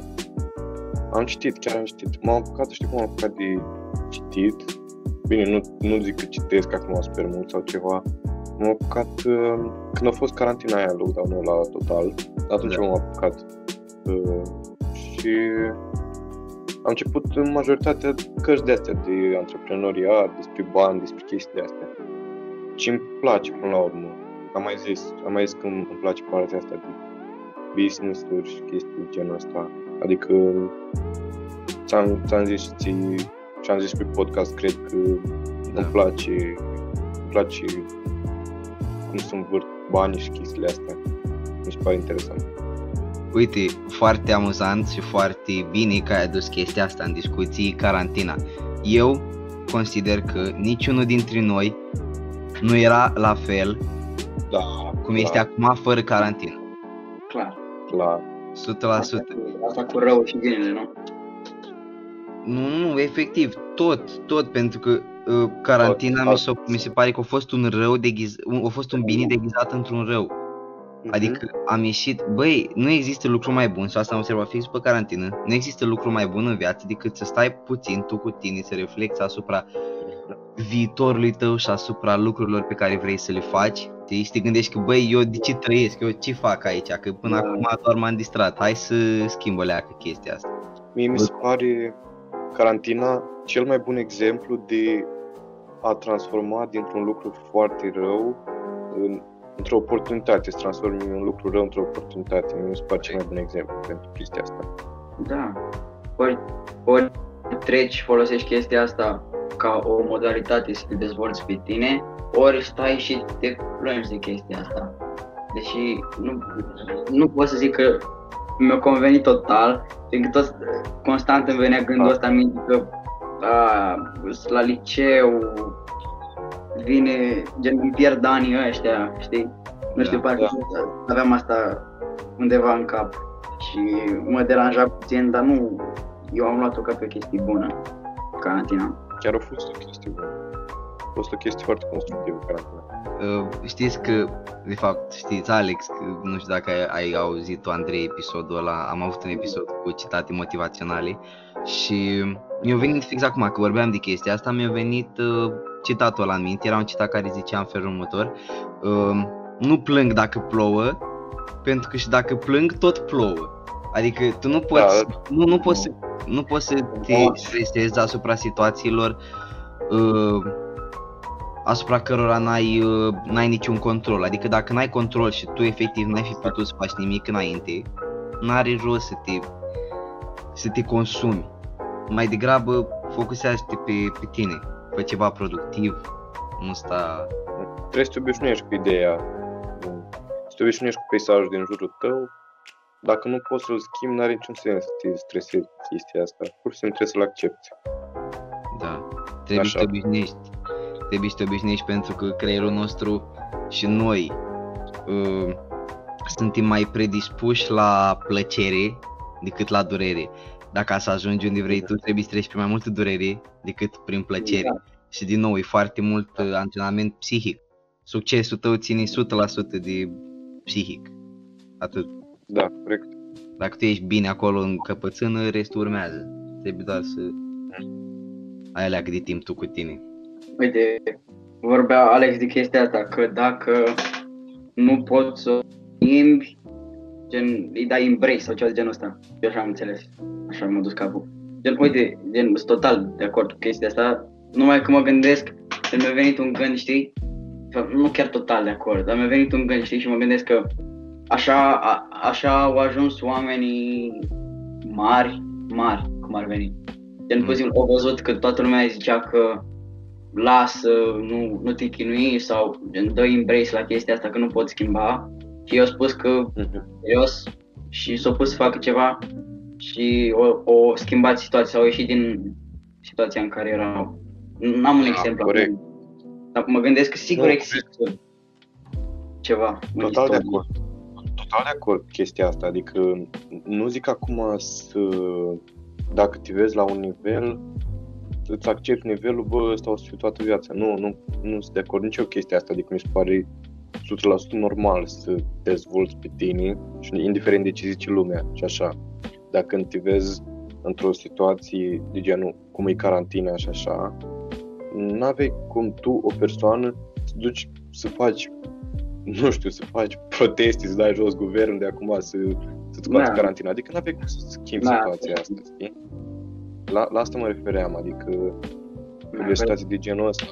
Am citit, chiar am citit. M-am apucat, știi cum m-am apucat de citit? Bine, nu, nu zic că citesc acum super mult sau ceva. M-am apucat uh, când a fost carantina aia, lockdown-ul la total. Atunci Da. m-am apucat. Uh, și am început în majoritatea cărți de astea de antreprenoriat, despre bani, despre chestii de astea. Și îmi place până la urmă. Am mai zis, am mai zis că îmi îmi place partea asta de business-uri și chestii de genul ăsta. Adică ți-am, ți-am zis și ție, și am zis pe podcast, cred că Da. îmi place, îmi place cum se învârt banii și chestiile astea. Mi se pare interesant. Uite, foarte amuzant și foarte bine că ai adus chestia asta în discuții, carantina. Eu consider că niciunul dintre noi nu era la fel Da, cum este acum fără carantină. Clar. la 100%. Asta cu rău și binele, nu? Nu, nu, efectiv, tot, tot, pentru că uh, carantina Tot, mi, s-o, mi se pare că a fost un rău deghiz, un, a fost un bine deghizat într-un rău. Adică am ieșit, băi, nu există lucru mai bun, sau asta am observat fix pe carantină, nu există lucru mai bun în viață decât să stai puțin tu cu tine, să reflexi asupra viitorului tău și asupra lucrurilor pe care vrei să le faci. Știi? Și te gândești că, băi, eu de ce trăiesc, eu ce fac aici, că până Da. acum doar m-am distrat, hai să schimb o leacă chestia asta. Mie mi se pare carantina cel mai bun exemplu de a transforma dintr-un lucru foarte rău în, într-o oportunitate, să transformi un lucru rău într-o oportunitate. Mie mi se pare cel mai bun exemplu pentru chestia asta. Da. Ori, ori treci și folosești chestia asta ca o modalitate să te dezvolți pe tine, ori stai și te plângi de chestia asta. Deși nu, nu pot să zic că mi-a convenit total, fiindcă tot constant îmi venea gândul Ah. ăsta în minte că a, la liceu vine, gen îmi pierd anii ăștia, știi? Nu știu, Da, parcă aveam asta undeva în cap și mă deranja puțin, dar nu, eu am luat-o ca pe o chestie bună, carantina. Chiar a fost o chestie bună. A fost o chestie foarte constructivă carantina. Uh, știți că, de fapt, știți, Alex, că, nu știu dacă ai, ai auzit tu, Andrei, episodul ăla, am avut un episod cu citate motivaționale și mi-a venit fix acum, că vorbeam de chestia asta, mi-a venit uh, citatul ăla în minte, era un citat care zicea în felul următor, uh, nu plâng dacă plouă, pentru că și dacă plâng, tot plouă. Adică tu nu poți, nu, nu poți, să, nu poți să te Da. stresezi asupra situațiilor uh, asupra cărora n-ai, uh, n-ai niciun control. Adică dacă n-ai control și tu efectiv n-ai fi putut să faci nimic înainte, n-are rost să te, să te consumi. Mai degrabă focusează-te pe, pe tine, fă ceva productiv, nu sta... Trebuie să te obișnuiești cu ideea, să te obișnuiești cu peisajul din jurul tău. Dacă nu poți să-l schimbi, n-are niciun sens să te stresezi chestia asta. Pur și simplu trebuie să-l accepti. Da. Trebuie Așa. să te obișnuiești. Trebuie să te obișnuiești pentru că creierul nostru și noi uh, suntem mai predispuși la plăcere decât la durere. Dacă să ajungi unde vrei tu, trebuie să treci prin mai multă durere decât prin plăcere. Da. Și din nou, e foarte mult uh, antrenament psihic. Succesul tău ține 100% de psihic. Atât. Da, corect. Dacă tu ești bine acolo în căpățână, restul urmează. Trebuie doar să ai alea de timp tu cu tine. Uite, vorbea Alex de chestia asta, că dacă nu poți să o schimbi, gen, îi dai embrace sau ceva de genul ăsta. Eu așa am înțeles, așa m-a dus capul. Gen, uite, gen, sunt total de acord cu chestia asta, numai că mă gândesc, că mi-a venit un gând, știi? De fapt, Nu chiar total de acord, dar mi-a venit un gând, știi, și mă gândesc că așa, a, așa au ajuns oamenii mari, mari, cum ar veni. Gen, Mm. pur și simplu, au văzut că toată lumea zicea că lasă, nu, nu te chinui sau gen, dă embrace la chestia asta că nu poți schimba. Și eu spus că Mhm. serios și s-a pus să facă ceva și o, o schimbat situația, sau ieșit din situația în care erau. N-am un Da, exemplu corect. acum, dar mă gândesc că sigur Nu, există ceva în Total de istorie. acord. Total de acord cu chestia asta. Adică nu zic acum să... Dacă te vezi la un nivel, să-ți accepti nivelul, bă, ăsta o să fiu toată viața. Nu, nu, nu sunt de acord nici eu chestia asta. Adică mi se pare 100% normal să te dezvolți pe tine și indiferent de ce zice lumea și așa. Dacă când te vezi într-o situație de genul cum e carantina și așa, n-avei cum tu, o persoană, să duci să faci nu știu, să faci proteste, să dai jos guvernul de acum să, să-ți scoați Da. carantina. Adică nu aveai cum să schimbi Da. situația asta, știi? La, la asta mă refeream, adică când e o situație de genul ăsta,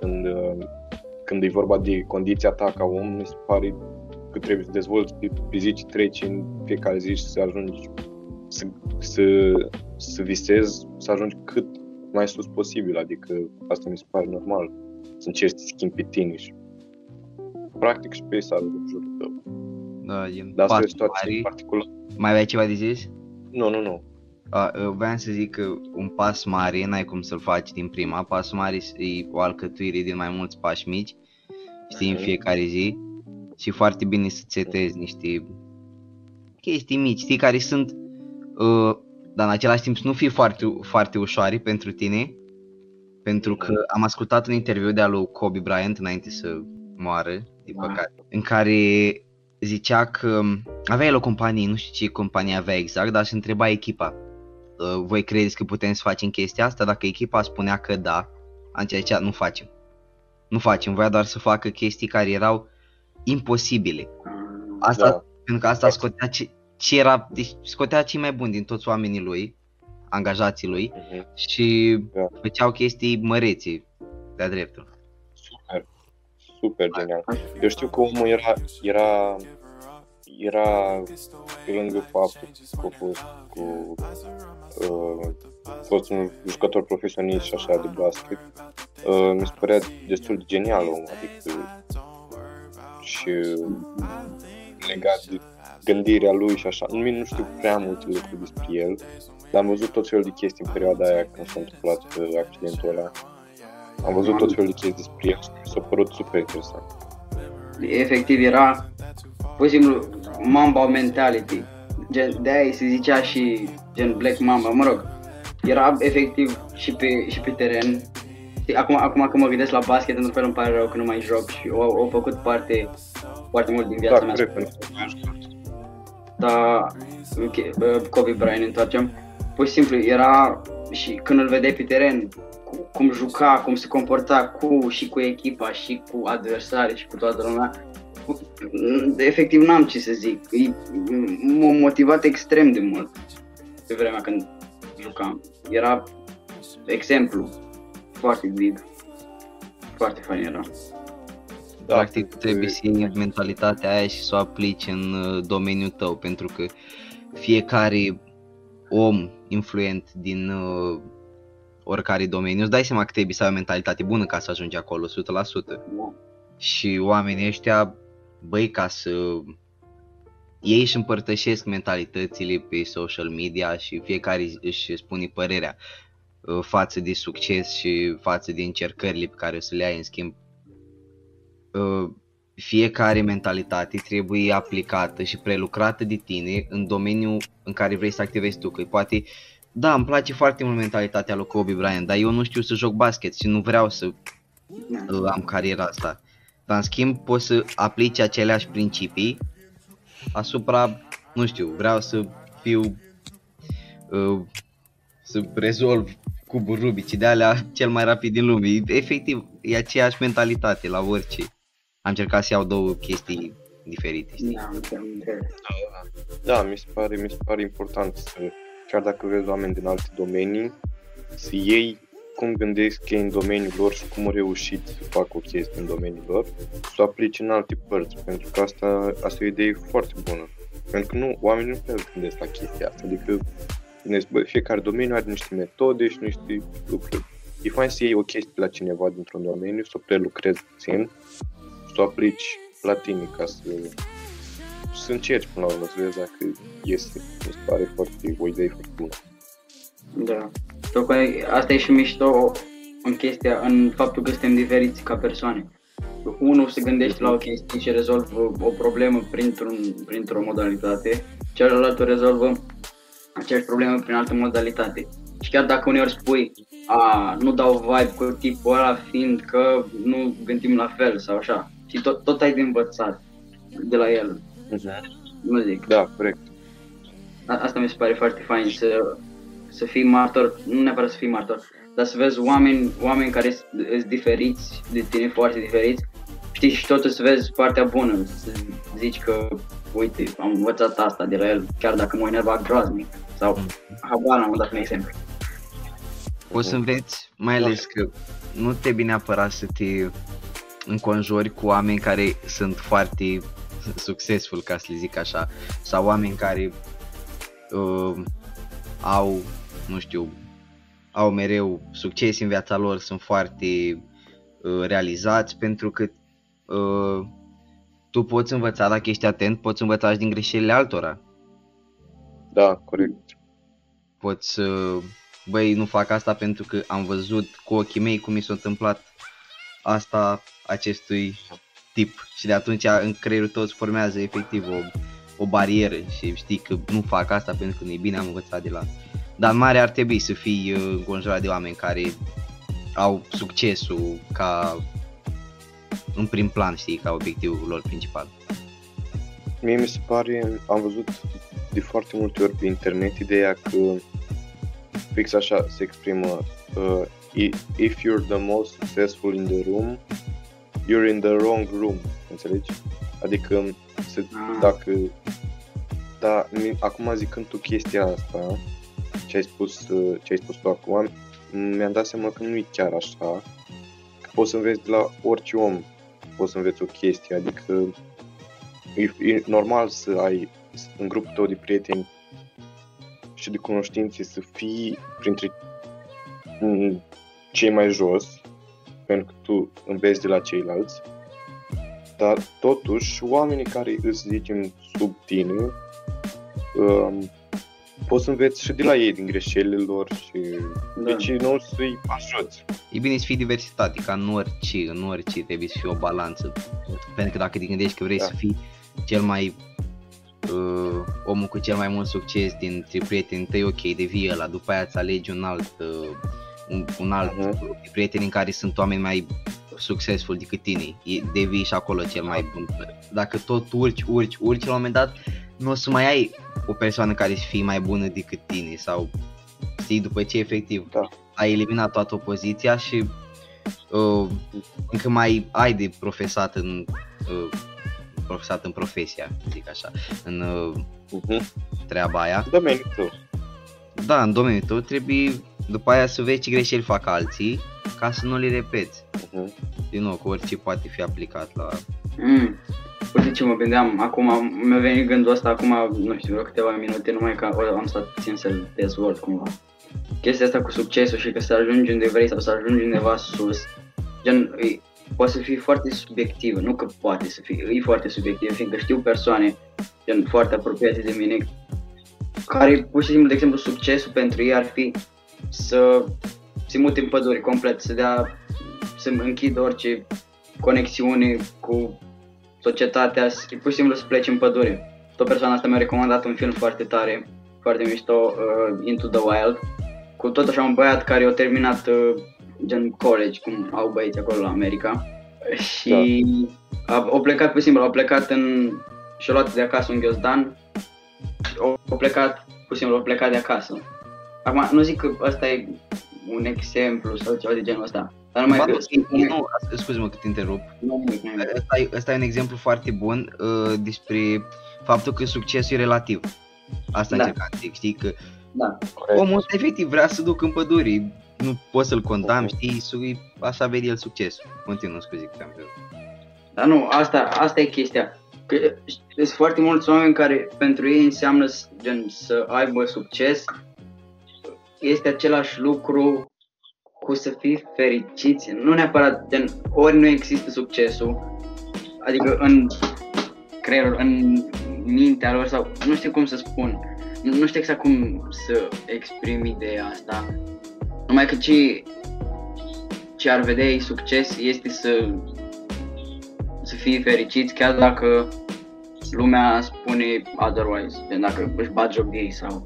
când, uh, când e vorba de condiția ta ca om, mi se pare că trebuie să dezvolți pe, pe zi ce treci în fiecare zi și să ajungi să, să, să visezi, să ajungi cât mai sus posibil, adică asta mi se pare normal, să încerci să te schimbi pe tine și practic și peisajul din jurul tău. Da, e Dar asta e o pasul situație mare. particulară. Mai aveai ceva de zis? Nu, nu, nu. A, eu voiam să zic că un pas mare n-ai cum să-l faci din prima. Pasul mare e o alcătuire din mai mulți pași mici, știi, în Mhm. fiecare zi. Și e foarte bine să setezi niște chestii mici, știi, care sunt, uh, dar în același timp să nu fie foarte, foarte ușoare pentru tine. Pentru că am ascultat un interviu de-a lui Kobe Bryant înainte să moară, din Da. păcate, în care zicea că avea el o companie, nu știu ce companie avea exact, dar se întreba echipa. "Uh, Voi credeți că putem să facem chestia asta? Dacă echipa spunea că da, atunci zicea, nu facem. Nu facem, voia doar să facă chestii care erau imposibile. Asta, Da. pentru că asta scotea ce, ce era, deci scotea cei mai buni din toți oamenii lui, angajații lui Mhm. și Da. făceau chestii mărețe de-a dreptul. Super, super genial. Eu știu că omul era, era, era pe lângă faptul că a fost cu uh, a fost un jucător profesionist și așa de basket. Uh, mi se părea destul de genial omul, adică și legat de gândirea lui și așa. Nu, nu știu prea multe lucruri despre el, dar am văzut tot felul de chestii în perioada aia când s-a întâmplat uh, accidentul ăla. Am văzut tot felul de chestii despre el și mi s-a părut super interesant. efectiv era pur și simplu Mamba mentality. Gen, de aia se zicea și gen Black Mamba, mă rog. Era efectiv și pe, și pe teren. Știi, Acum, acum că mă gândesc la basket, într-un fel îmi pare rău că nu mai joc și au, au făcut parte foarte mult din viața Da, mea. corect, pentru că nu știu. Dar ok, uh, Kobe Bryant ne întoarcem. Pur și simplu era și când îl vedeai pe teren, cu, cum juca, cum se comporta cu și cu echipa și cu adversarii și cu toată lumea. Cu- Efectiv n-am ce să zic. E- M-a motivat extrem de mult pe vremea când jucam. Era exemplu foarte big. Foarte fain era. Da, Practic pentru că- trebuie să iei mentalitatea aia și să o aplici în uh, domeniul tău, pentru că fiecare om influent din uh, oricare domeniu, îți dai seama că trebuie să ai o mentalitate bună ca să ajungi acolo, 100%. Da. Și oamenii ăștia, băi, ca să ei își împărtășesc mentalitățile pe social media și fiecare își spune părerea uh, față de succes și față de încercările pe care o să le ai în schimb. Uh, fiecare mentalitate trebuie aplicată și prelucrată de tine în domeniul în care vrei să activezi tu, că poate da, îmi place foarte mult mentalitatea lui Kobe Bryant, dar eu nu știu să joc basket și nu vreau să Da. am cariera asta. Dar în schimb poți să aplici aceleași principii asupra, nu știu, vreau să fiu, uh, să rezolv cuburi Rubik de alea cel mai rapid din lume. Efectiv, e aceeași mentalitate la orice. Am încercat să iau două chestii diferite, știi? Da, înțeleg, înțeleg. Da, mi se pare, mi se pare important să, chiar dacă vezi oameni din alte domenii, să iei cum gândesc ei în domeniul lor și cum au reușit să facă o chestie în domeniul lor, să o aplici în alte părți, pentru că asta, asta e o idee foarte bună. Pentru că nu, oamenii nu prea gândesc la chestia asta, adică gândesc, bă, fiecare domeniu are niște metode și niște lucruri. E fain să iei o chestie la cineva dintr-un domeniu, să o prelucrezi puțin, să o aplici la tine ca să, să încerci până la urmă, să vezi dacă iese. Mi se pare foarte, o idee foarte bună. Da. Tocmai asta e și mișto în chestia, în faptul că suntem diferiți ca persoane. Unul se gândește la o chestie și rezolvă o problemă printr-un, printr-o modalitate, celălalt o rezolvă aceeași problemă prin altă modalitate. Și chiar dacă uneori spui, a, nu dau vibe cu tipul ăla fiind că nu gândim la fel sau așa. Și tot, tot ai de învățat de la el, nu zic. Da, corect. A- Asta mi se pare foarte fain să, să fii martor, nu neapărat să fii martor, dar să vezi oameni, oameni care sunt diferiți de tine, foarte diferiți, știi, și totuși să vezi partea bună, să zici că, uite, am învățat asta de la el, chiar dacă mă enerva groaznic, sau habar n-am dat un exemplu. Poți să înveți, mai ales că nu trebuie neapărat să te înconjori cu oameni care sunt foarte succesful, ca să le zic așa, sau oameni care uh, au, nu știu, au mereu succes în viața lor, sunt foarte uh, realizați, pentru că uh, tu poți învăța, dacă ești atent, poți învăța și din greșelile altora. Da, corect. poți să, băi, nu fac asta pentru că am văzut cu ochii mei cum mi s-a întâmplat asta acestui tip și de atunci în creierul tău îți formează efectiv o, o barieră și știi că nu fac asta pentru că nu e bine, am învățat de la... Dar în mare ar trebui să fii uh, înconjurat de oameni care au succesul ca în prim plan, știi, ca obiectivul lor principal. Mie mi se pare, am văzut de foarte multe ori pe internet ideea că fix așa se exprimă uh, i- if you're the most successful in the room, you're in the wrong room, înțelegi? Adică se, Ah. dacă da, mi- acum zicând tu chestia asta, ce ai spus, uh, ce ai spus tu acum, mi-am dat seama că nu e chiar așa, că poți să înveți de la orice om, poți să înveți o chestie, adică e, e normal să ai în grupul tău de prieteni și de cunoștințe să fii printre mm, cei mai jos, pentru că tu înveți de la ceilalți, dar totuși oamenii care îți zicem sub tine um, poți să înveți și de la ei din greșelile lor și Da. de ce nu să-i ajuți. E bine să fii diversitate, ca în orice, în orice trebuie să fie o balanță. Pentru că dacă te gândești că vrei Da. să fii cel mai uh, omul cu cel mai mult succes dintre prietenii tăi, ok, devii ăla, după aia îți alegi un alt, uh, un, un alt Mhm. grup de prieteni în care sunt oameni mai succesful decât tine, E- devii și acolo cel mai bun. Dacă tot urci, urci, urci, la un moment dat nu o să mai ai o persoană care să fie mai bună decât tine sau știi, după ce efectiv Da. ai eliminat toată opoziția și uh, încă mai ai de profesat în uh, profesat în profesia, zic așa, în uh, Uh-huh. treaba aia. Domeniul tău. Da, în domeniul tău trebuie după aia să vezi ce greșeli fac alții ca să nu le repeți. Uh-huh. Din nou, cu orice poate fi aplicat la... Mm. Uite ce mă gândeam, acum mi-a venit gândul ăsta acum, nu știu, vreo câteva minute, numai că o- am stat puțin să-l dezvolt cumva. chestia asta cu succesul și că să ajungi unde vrei sau să ajungi undeva sus, gen, e, poate să fie foarte subiectivă, nu că poate să fie, e foarte subiectivă, fiindcă știu persoane, gen, foarte apropiate de mine, care pur și simplu, de exemplu, succesul pentru ei ar fi să se mute în pădure complet, să dea, să închidă orice conexiune cu societatea, să, pur și simplu să plece în pădure. Tot persoana asta mi-a recomandat un film foarte tare, foarte mișto, uh, Into the Wild, cu tot așa un băiat care a terminat uh, gen college, cum au băieți acolo la America. Și da. a, a plecat pe simplu, a plecat în și-a luat de acasă un ghiozdan, a plecat, pur și simplu, a plecat de acasă. Acum, nu zic că ăsta e un exemplu sau ceva de genul ăsta, dar numai că... Nu, nu, scuze-mă că te întrerup. Nu, nu, nu. Ăsta, e, ăsta e un exemplu foarte bun uh, despre faptul că succesul e relativ. Asta da. încercam să zic, știi, că da. omul ăsta efectiv vrea să duc în pădure, nu poți să-l condam, știi, așa vede el succesul. Continuă, scuze că te-am Dar nu, asta, asta e chestia. Că sunt foarte mulți oameni care pentru ei înseamnă gen, să aibă succes. Este același lucru cu să fii fericiți. Nu neapărat, gen, ori nu există succesul, adică în creierul, în mintea lor sau nu știu cum să spun. Nu știu exact cum să exprim ideea asta. Numai că ce, ce ar vedea ei succes este să să fii fericiți chiar dacă lumea spune otherwise, de dacă își bat joc de ei sau,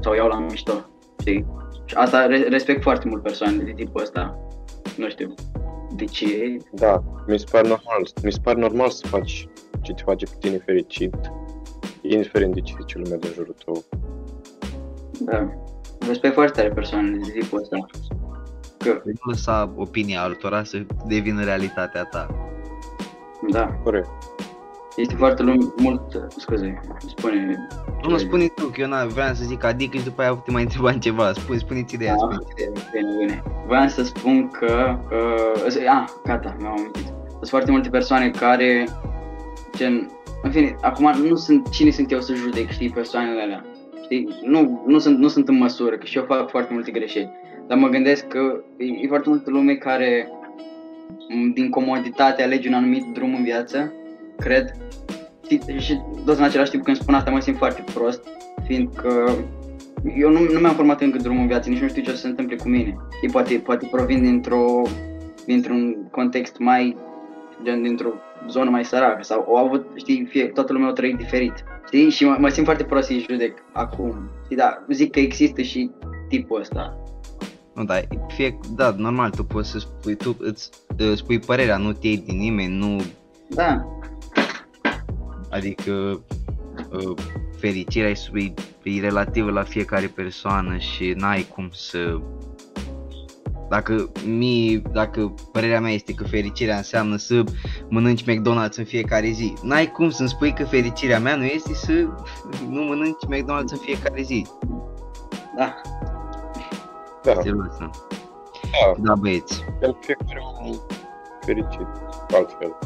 sau iau la mișto, știi? Și asta respect foarte mult persoane de tipul ăsta, nu știu de ce. Da, mi se pare normal, mi se pare normal să faci ce te face pe tine fericit, indiferent de ce zice lumea de jurul tău. Da, respect foarte tare persoanele de tipul ăsta. Că... Nu lăsa opinia altora să devină realitatea ta. Da. Corect. Este foarte lung, mult, scuze, spune... Nu, nu, spune tu, că eu n vreau să zic adică și după aia te mai întrebam ceva, spune, spune-ți ideea, da, spune bine, bine. Vreau să spun că, uh, ah, gata, mi-am amintit. Sunt foarte multe persoane care, gen, în fine, acum nu sunt, cine sunt eu să judec, știi, persoanele alea. Știi, nu, nu, sunt, nu sunt în măsură, că și eu fac foarte multe greșeli. Dar mă gândesc că e, e foarte multă lume care din comoditate alegi un anumit drum în viață, cred. Și tot în același timp când spun asta mă simt foarte prost, fiindcă eu nu, nu mi-am format încă drumul în viață, nici nu știu ce o să se întâmple cu mine. Ei poate, poate provin dintr-o, dintr-un context mai, gen dintr-o zonă mai săracă sau au avut, știi, fie, toată lumea o trăit diferit. Știi? Și mă, mă simt foarte prost să-i judec acum. Știi, da, zic că există și tipul ăsta. Nu, dar fie, da, normal, tu poți să spui, tu îți spui părerea, nu te iei din nimeni, nu... Da. Adică ă, fericirea e, e relativă la fiecare persoană și n-ai cum să... Dacă, mi, dacă părerea mea este că fericirea înseamnă să mănânci McDonald's în fiecare zi, n-ai cum să-mi spui că fericirea mea nu este să nu mănânci McDonald's în fiecare zi. Da. Da. Da. Da, băieți. El fiecare om fericit, altfel.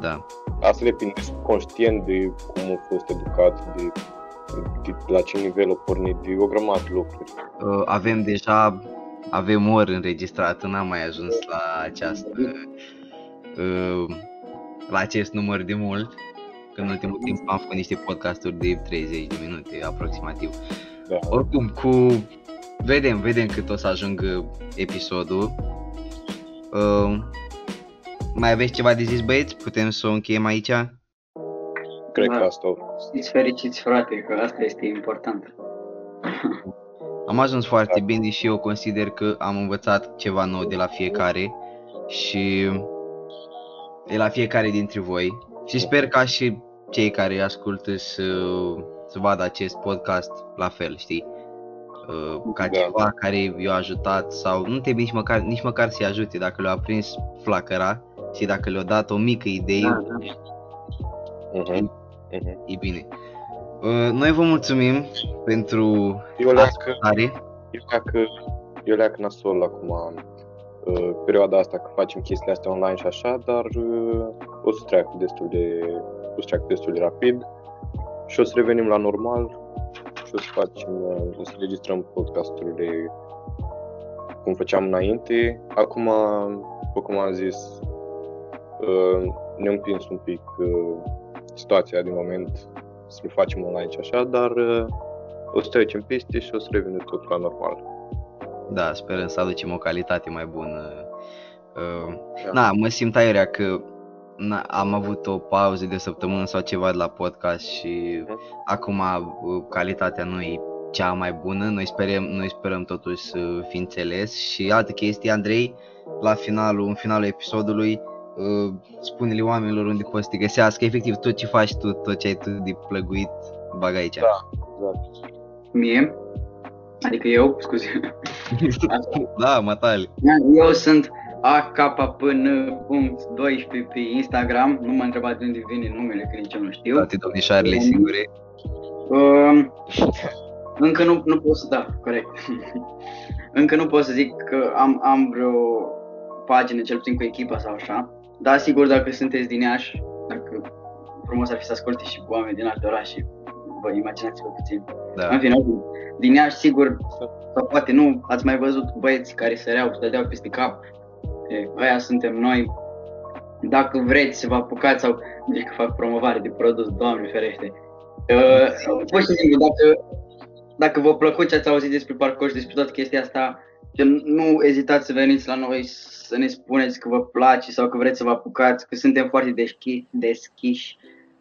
Da. Asta depinde conștient de cum a fost educat, de, de la ce nivel a pornit, de o grămadă de lucruri. Uh, avem deja, avem ori înregistrat, n-am mai ajuns la această, uh, la acest număr de mult, că în ultimul timp am făcut niște podcasturi de 30 de minute aproximativ. Da. Oricum, cu Vedem, vedem cât o să ajungă episodul. Uh, mai aveți ceva de zis, băieți? Putem să o încheiem aici? Cred da. că asta o Fiți fericiți, frate, că asta este important. Am ajuns foarte da. bine și eu consider că am învățat ceva nou de la fiecare și de la fiecare dintre voi și sper ca și cei care ascultă să, să vadă acest podcast la fel, știi? Uh, ca da. ceva care i-a ajutat sau nu trebuie nici măcar, nici măcar să-i ajute dacă le-a prins flacăra și dacă le-a dat o mică idee, da, da. Uh-huh. Uh-huh. e bine. Uh, noi vă mulțumim pentru eu ascultare. Eu leacă, eu leacă nasol acum uh, perioada asta că facem chestiile astea online și așa, dar uh, o să treacă destul de, o să treacă destul de rapid și o să revenim la normal o să facem, uh, o să registrăm podcasturile cum făceam înainte. Acum, după cum am zis, uh, ne-a împins un pic uh, situația din moment să le facem online și așa, dar o să trecem peste și o să revină tot la normal. Da, sperăm să aducem o calitate mai bună. Da. Na, mă simt aiurea că na, am avut o pauză de o săptămână sau ceva de la podcast și uh-huh. acum calitatea nu e cea mai bună. Noi sperăm, noi sperăm totuși să fi înțeles și altă chestie, Andrei, la finalul, în finalul episodului, uh, spune-le oamenilor unde poți să te găsească, efectiv tot ce faci tu, tot ce ai tu de plăguit, bag aici. Da, exact. Mie? Adică eu, scuze. da, Matali. Eu sunt akpn.12 pe Instagram, nu m-a întrebat de unde vine numele, că nici eu nu știu. Toate domnișoarele singure. Um, încă nu, nu pot să, da, corect. încă nu pot să zic că am, am vreo pagină, cel puțin cu echipa sau așa. Dar sigur, dacă sunteți din Iași, dacă frumos ar fi să asculte și cu oameni din alte orașe, vă imaginați-vă puțin. Da. În fine, din Iași, sigur, sau poate nu, ați mai văzut băieți care săreau, stădeau peste cap, aia suntem noi. Dacă vreți să vă apucați sau zici că fac promovare de produs, Doamne ferește. Uh, pur și simplu, dacă, dacă vă plăcut ce ați auzit despre parcurs și despre toată chestia asta, nu ezitați să veniți la noi să ne spuneți că vă place sau că vreți să vă apucați, că suntem foarte deschiși. deschiși.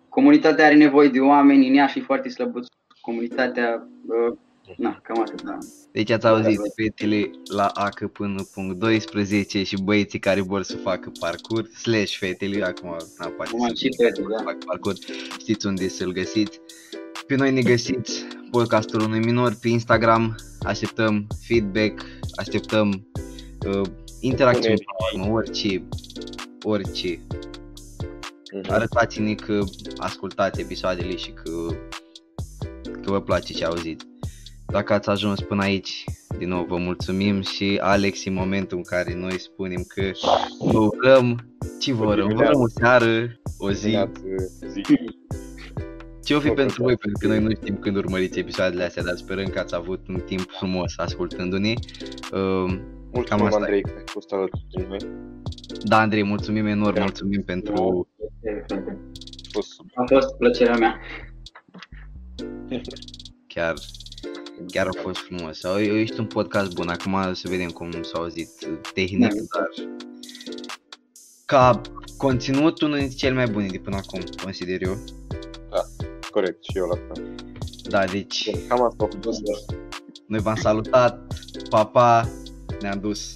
Comunitatea are nevoie de oameni, în ea și foarte slăbuți. Comunitatea uh, Na, cam atât, da. Deci ați auzit fetele la ACA până punct 12 și băieții care vor să facă parcurs, slash fetele, acum na, poate să și fete, da. fac parcurs, știți unde să-l găsiți. Pe noi ne găsiți podcastul unui minor pe Instagram, așteptăm feedback, așteptăm uh, interacțiuni, orice, orice. Uh-huh. Arătați-ne că ascultați episoadele și că, că vă place ce auziți. Dacă ați ajuns până aici, din nou vă mulțumim și Alex în momentul în care noi spunem că vă urăm, ce vă urăm? Vă urăm o seară, o zi. Ce o fi pentru voi? Pentru că noi nu știm când urmăriți episoadele astea, dar sperăm că ați avut un timp frumos ascultându-ne. Uh, mulțumim, asta Andrei, că ai fost alături de noi. Da, Andrei, mulțumim enorm, da. mulțumim pentru... A fost plăcerea mea. Chiar chiar a fost frumos. Sau ești un podcast bun, acum să vedem cum s-a auzit tehnic, da. dar ca conținut unul dintre cel mai buni de până acum, consider eu. Da, corect, și eu la fel. Da, deci... Cam asta a fost. Noi v-am salutat, papa, ne-am dus.